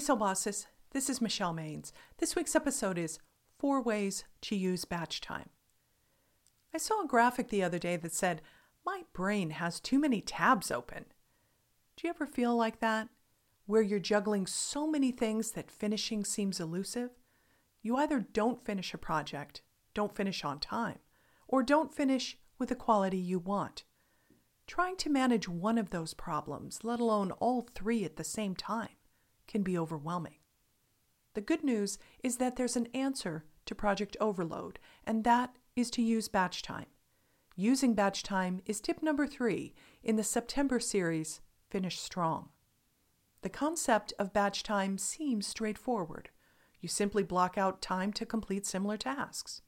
Soul Bosses, this is Michelle Maines. This week's episode is Four Ways to Use Batch Time. I saw a graphic the other day that said, My brain has too many tabs open. Do you ever feel like that? Where you're juggling so many things that finishing seems elusive? You either don't finish a project, don't finish on time, or don't finish with the quality you want. Trying to manage one of those problems, let alone all three at the same time, can be overwhelming. The good news is that there's an answer to project overload, and that is to use batch time. Using batch time is tip number three in the September series, Finish Strong. The concept of batch time seems straightforward. You simply block out time to complete similar tasks.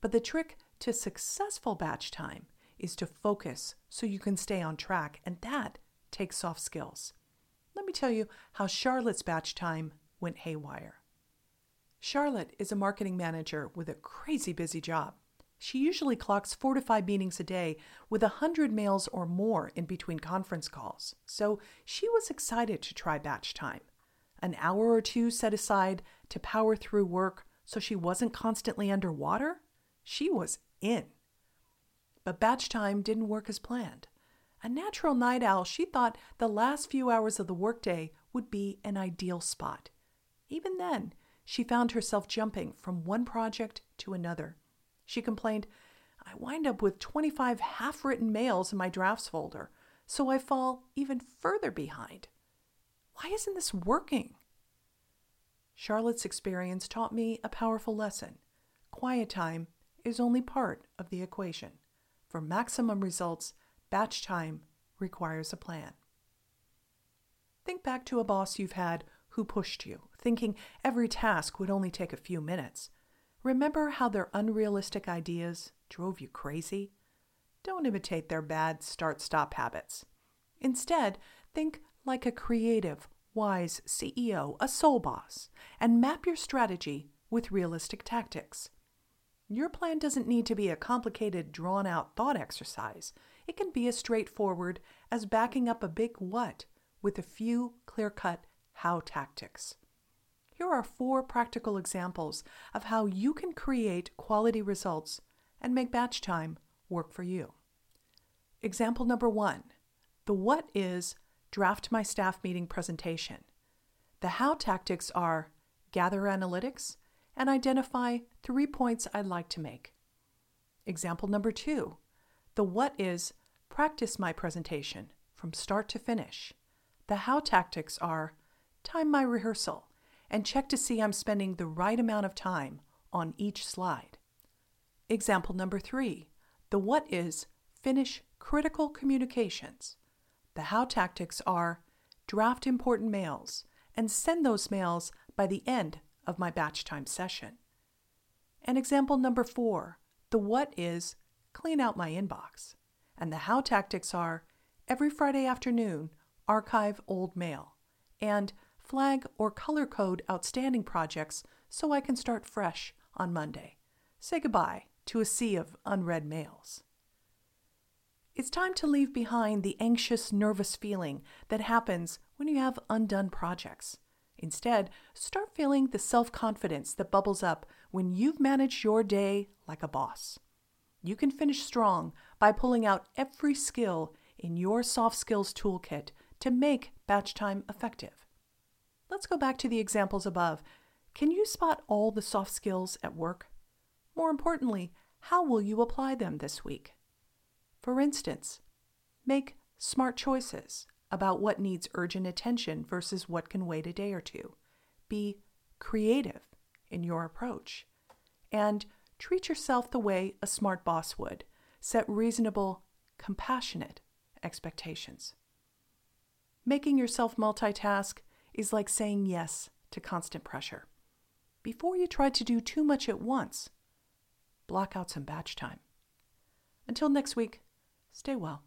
But the trick to successful batch time is to focus so you can stay on track, and that takes soft skills. Me tell you how Charlotte's batch time went haywire. Charlotte is a marketing manager with a crazy busy job. She usually clocks four to five meetings a day with a hundred mails or more in between conference calls. So she was excited to try batch time. An hour or two set aside to power through work so she wasn't constantly underwater? She was in. But batch time didn't work as planned. A natural night owl, she thought the last few hours of the workday would be an ideal spot. Even then, she found herself jumping from one project to another. She complained, I wind up with 25 half written mails in my drafts folder, so I fall even further behind. Why isn't this working? Charlotte's experience taught me a powerful lesson. Quiet time is only part of the equation. For maximum results, batch time requires a plan. Think back to a boss you've had who pushed you, thinking every task would only take a few minutes. Remember how their unrealistic ideas drove you crazy? Don't imitate their bad start stop habits. Instead, think like a creative, wise CEO, a soul boss, and map your strategy with realistic tactics. Your plan doesn't need to be a complicated, drawn out thought exercise. It can be as straightforward as backing up a big what with a few clear cut how tactics. Here are four practical examples of how you can create quality results and make batch time work for you. Example number one the what is draft my staff meeting presentation. The how tactics are gather analytics and identify three points I'd like to make. Example number two the what is practice my presentation from start to finish. The how tactics are time my rehearsal and check to see I'm spending the right amount of time on each slide. Example number three the what is finish critical communications. The how tactics are draft important mails and send those mails by the end of my batch time session. And example number four the what is clean out my inbox. And the how tactics are every Friday afternoon archive old mail and flag or color code outstanding projects so I can start fresh on Monday. Say goodbye to a sea of unread mails. It's time to leave behind the anxious, nervous feeling that happens when you have undone projects. Instead, start feeling the self confidence that bubbles up when you've managed your day like a boss. You can finish strong by pulling out every skill in your soft skills toolkit to make batch time effective. Let's go back to the examples above. Can you spot all the soft skills at work? More importantly, how will you apply them this week? For instance, make smart choices about what needs urgent attention versus what can wait a day or two. Be creative in your approach. And treat yourself the way a smart boss would. Set reasonable, compassionate expectations. Making yourself multitask is like saying yes to constant pressure. Before you try to do too much at once, block out some batch time. Until next week, stay well.